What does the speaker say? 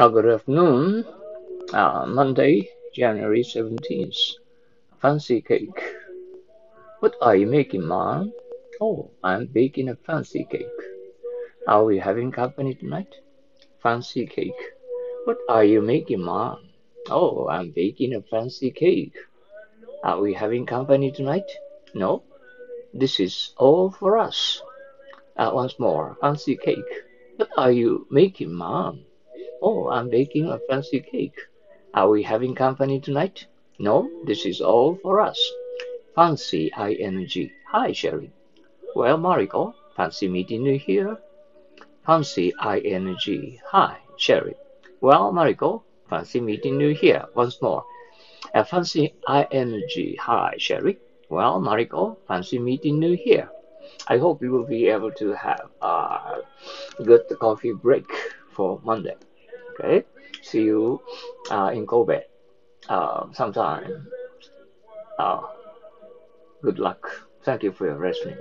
Uh, good afternoon. Uh, Monday, January 17th. Fancy cake. What are you making, Mom? Oh, I'm baking a fancy cake. Are we having company tonight? Fancy cake. What are you making, Mom? Oh, I'm baking a fancy cake. Are we having company tonight? No. This is all for us. Uh, once more, fancy cake. What are you making, Mom? Oh, I'm baking a fancy cake. Are we having company tonight? No, this is all for us. Fancy ing. Hi, Sherry. Well, Mariko, fancy meeting you here. Fancy ing. Hi, Sherry. Well, Mariko, fancy meeting you here once more. Fancy ing. Hi, Sherry. Well, Mariko, fancy meeting you here. I hope you will be able to have a good coffee break for Monday. Okay, see you uh, in Kobe uh, sometime. Uh, good luck. Thank you for your listening.